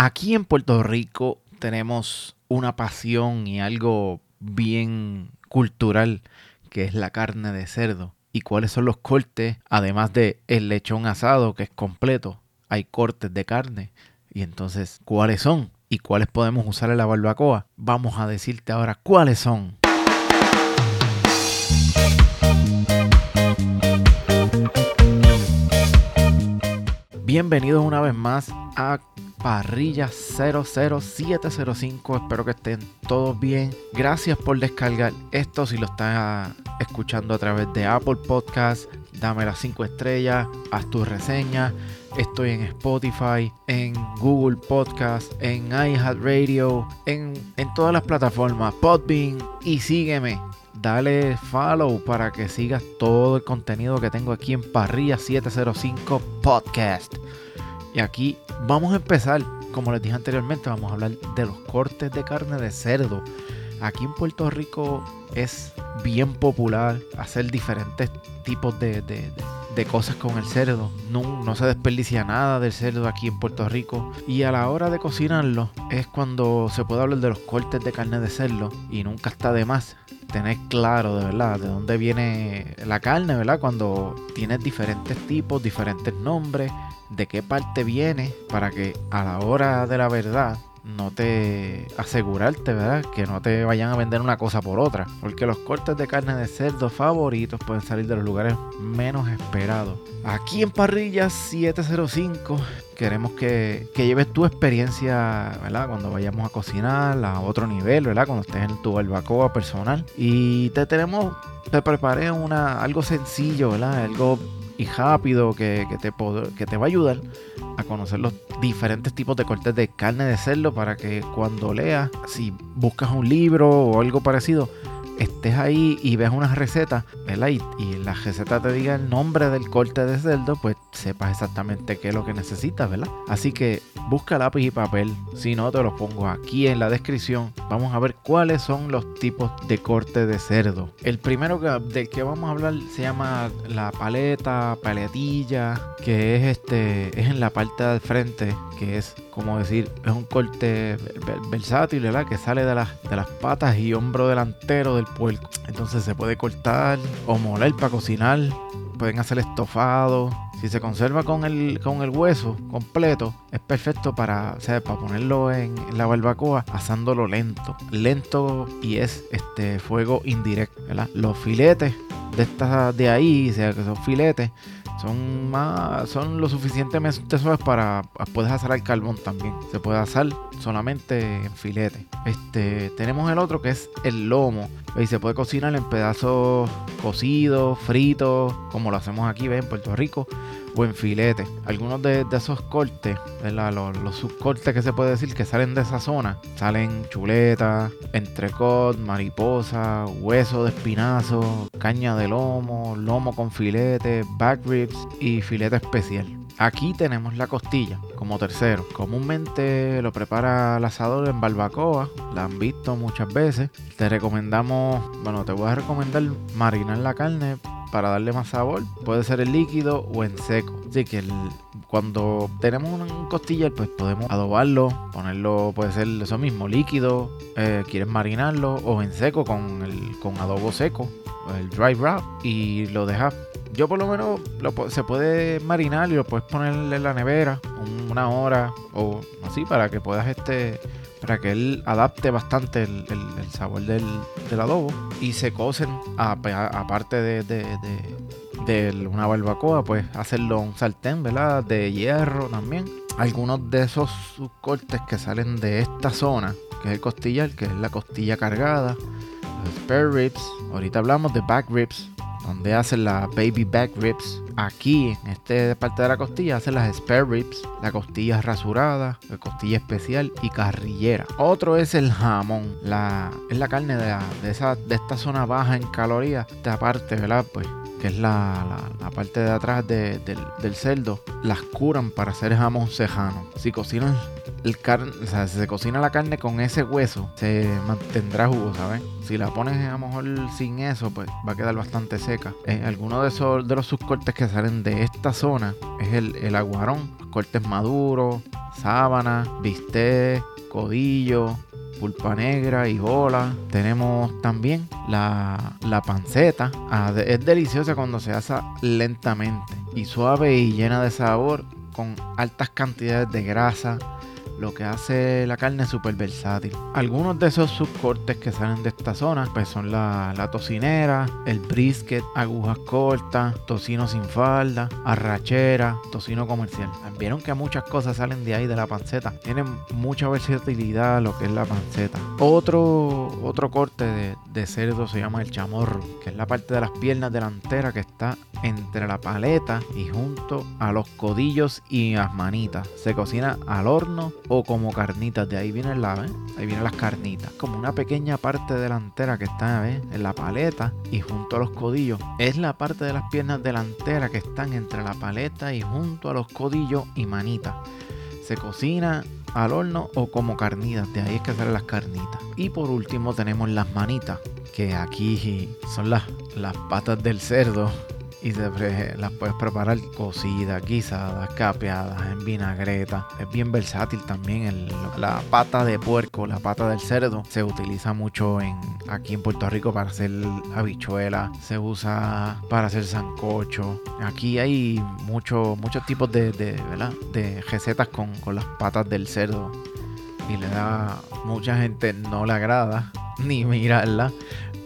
Aquí en Puerto Rico tenemos una pasión y algo bien cultural que es la carne de cerdo. ¿Y cuáles son los cortes? Además de el lechón asado que es completo, hay cortes de carne. Y entonces, ¿cuáles son? ¿Y cuáles podemos usar en la barbacoa? Vamos a decirte ahora cuáles son. Bienvenidos una vez más a Parrilla 00705. Espero que estén todos bien. Gracias por descargar esto. Si lo están escuchando a través de Apple Podcast, dame las 5 estrellas, haz tu reseña. Estoy en Spotify, en Google Podcast, en iHeartRadio, en, en todas las plataformas, Podbean y sígueme. Dale follow para que sigas todo el contenido que tengo aquí en Parrilla 705 Podcast. Y aquí vamos a empezar, como les dije anteriormente, vamos a hablar de los cortes de carne de cerdo. Aquí en Puerto Rico es bien popular hacer diferentes tipos de, cosas con el cerdo. No, no, se desperdicia nada del cerdo aquí en Puerto Rico. Y a la hora de cocinarlo es cuando se puede hablar de los cortes de carne de cerdo. Y nunca está de más tener claro de verdad de dónde viene la carne, ¿verdad? Cuando tienes diferentes tipos, diferentes nombres de qué parte viene para que a la hora de la verdad no te asegurarte, ¿verdad? Que no te vayan a vender una cosa por otra. Porque los cortes de carne de cerdo favoritos pueden salir de los lugares menos esperados. Aquí en Parrilla 705 queremos que, que lleves tu experiencia, ¿verdad? Cuando vayamos a cocinar a otro nivel, ¿verdad? Cuando estés en tu barbacoa personal. Y te tenemos, te preparé una, algo sencillo, ¿verdad? Algo y rápido que, te, que te va a ayudar a conocer los diferentes tipos de cortes de carne de cerdo para que cuando leas, si buscas un libro o algo parecido, estés ahí y veas una receta, ¿verdad? Y, la receta te diga el nombre del corte de cerdo, pues sepas exactamente qué es lo que necesitas, ¿verdad? Así que busca lápiz y papel, si no te los pongo aquí en la descripción. Vamos a ver cuáles son los tipos de corte de cerdo. El primero que, del que vamos a hablar se llama la paleta, paletilla, que es este, es en la parte del frente, que es como decir, es un corte versátil, ¿verdad? Que sale de las, de las patas y hombro delantero del Entonces se puede cortar o moler para cocinar. Pueden hacer estofado. Si se conserva con el, con el hueso completo, es perfecto para, o para ponerlo en, la barbacoa asándolo lento. Lento y es este fuego indirecto. Los filetes de estas de ahí, o sea que son filetes, son más son lo suficientemente suaves para puedes asar al carbón también. Se puede asar solamente en filete. Este tenemos el otro que es el lomo. Y se puede cocinar en pedazos cocidos fritos como lo hacemos aquí ¿ven? en Puerto Rico o en filete algunos de, esos cortes Los, los, subcortes que se puede decir que salen de esa zona salen chuletas entrecot mariposa hueso de espinazo caña de lomo lomo con filete back ribs y filete especial. Aquí tenemos la costilla como tercero. Comúnmente lo prepara el asador en barbacoa, la han visto muchas veces. Te recomendamos, bueno, te voy a recomendar marinar la carne para darle más sabor. Puede ser en líquido o en seco. Así que cuando tenemos un costilla pues podemos adobarlo, ponerlo, puede ser eso mismo, líquido, eh, quieres marinarlo o en seco con, el, con adobo seco, el dry wrap y lo dejas yo por lo menos se puede marinar y lo puedes poner en la nevera una hora o así para que puedas este para que él adapte bastante el, sabor del, adobo y se cocen. Aparte de, de, una barbacoa pues hacerlo un sartén verdad de hierro también. Algunos de esos cortes que salen de esta zona que es el costillar que es la costilla cargada los spare ribs. Ahorita hablamos de back ribs donde hacen las baby back ribs. Aquí, en esta parte de la costilla, hacen las spare ribs, la costilla rasurada, la costilla especial y carrillera. Otro es el jamón, la, es la carne de, esa, de esta zona baja en calorías, esta parte, ¿verdad? Pues que es la, la, parte de atrás del, del, cerdo, las curan para hacer jamón cejano. Si cocinan el carne, o sea, si se cocina la carne con ese hueso, se mantendrá jugo, ¿sabes? Si la pones a lo mejor sin eso, pues va a quedar bastante seca. Eh, algunos de esos de los subcortes que salen de esta zona es el, el aguarón, cortes maduros, sábana, bistec, codillo, pulpa negra y bola. Tenemos también la, la panceta. Ah, es deliciosa cuando se asa lentamente y suave y llena de sabor con altas cantidades de grasa lo que hace la carne súper versátil. Algunos de esos subcortes que salen de esta zona pues son la, la tocinera, el brisket, agujas cortas, tocino sin falda, arrachera, tocino comercial. Vieron que muchas cosas salen de ahí de la panceta. Tienen mucha versatilidad lo que es la panceta. Otro, otro corte de, de cerdo se llama el chamorro, que es la parte de las piernas delanteras que está entre la paleta y junto a los codillos y las manitas. Se cocina al horno o como carnitas. De ahí viene la, ¿eh? ahí vienen las carnitas. Como una pequeña parte delantera que está ¿eh? en la paleta y junto a los codillos. Es la parte de las piernas delanteras que están entre la paleta y junto a los codillos y manitas. Se cocina al horno o como carnitas. De ahí es que salen las carnitas. Y por último tenemos las manitas. Que aquí son las, las patas del cerdo y las puedes preparar cocidas, guisadas, capeadas, en vinagreta. Es bien versátil también. la pata de puerco, la pata del cerdo, se utiliza mucho en, aquí en Puerto Rico para hacer habichuela, se usa para hacer sancocho. Aquí hay muchos muchos tipos de recetas con, con las patas del cerdo y le da mucha gente no le agrada ni mirarla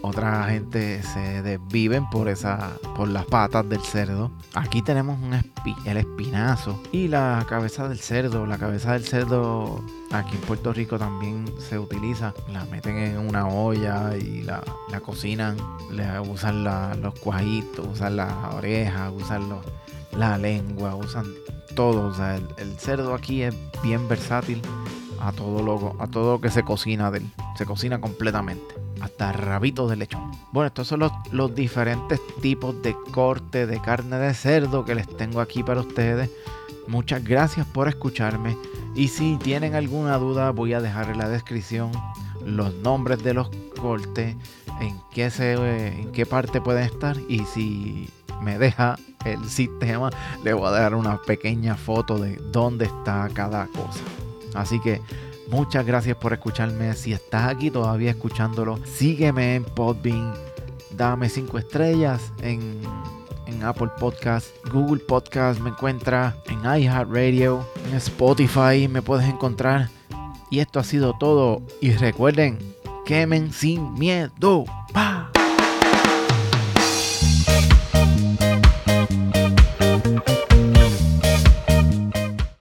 otra gente se desviven por esa por las patas del cerdo. Aquí tenemos el espinazo y la cabeza del cerdo. La cabeza del cerdo aquí en Puerto Rico también se utiliza. La meten en una olla y la, cocinan. Le usan los cuajitos, usan las orejas, usan la lengua, usan todo. O sea, el, cerdo aquí es bien versátil a todo lo, a todo lo que se cocina de él. Se cocina completamente hasta rabitos de lechón. Bueno, estos son los, diferentes tipos de corte de carne de cerdo que les tengo aquí para ustedes. Muchas gracias por escucharme. Y si tienen alguna duda, voy a dejar en la descripción los nombres de los cortes, en qué, se, en qué parte pueden estar. Y si me deja el sistema, le voy a dar una pequeña foto de dónde está cada cosa. Así que Muchas gracias por escucharme. Si estás aquí todavía escuchándolo, sígueme en Podbean. Dame 5 estrellas en, en Apple Podcast, Google Podcast. Me encuentra en iHeartRadio, en Spotify. Me puedes encontrar. Y esto ha sido todo. Y recuerden, quemen sin miedo. ¡Pah!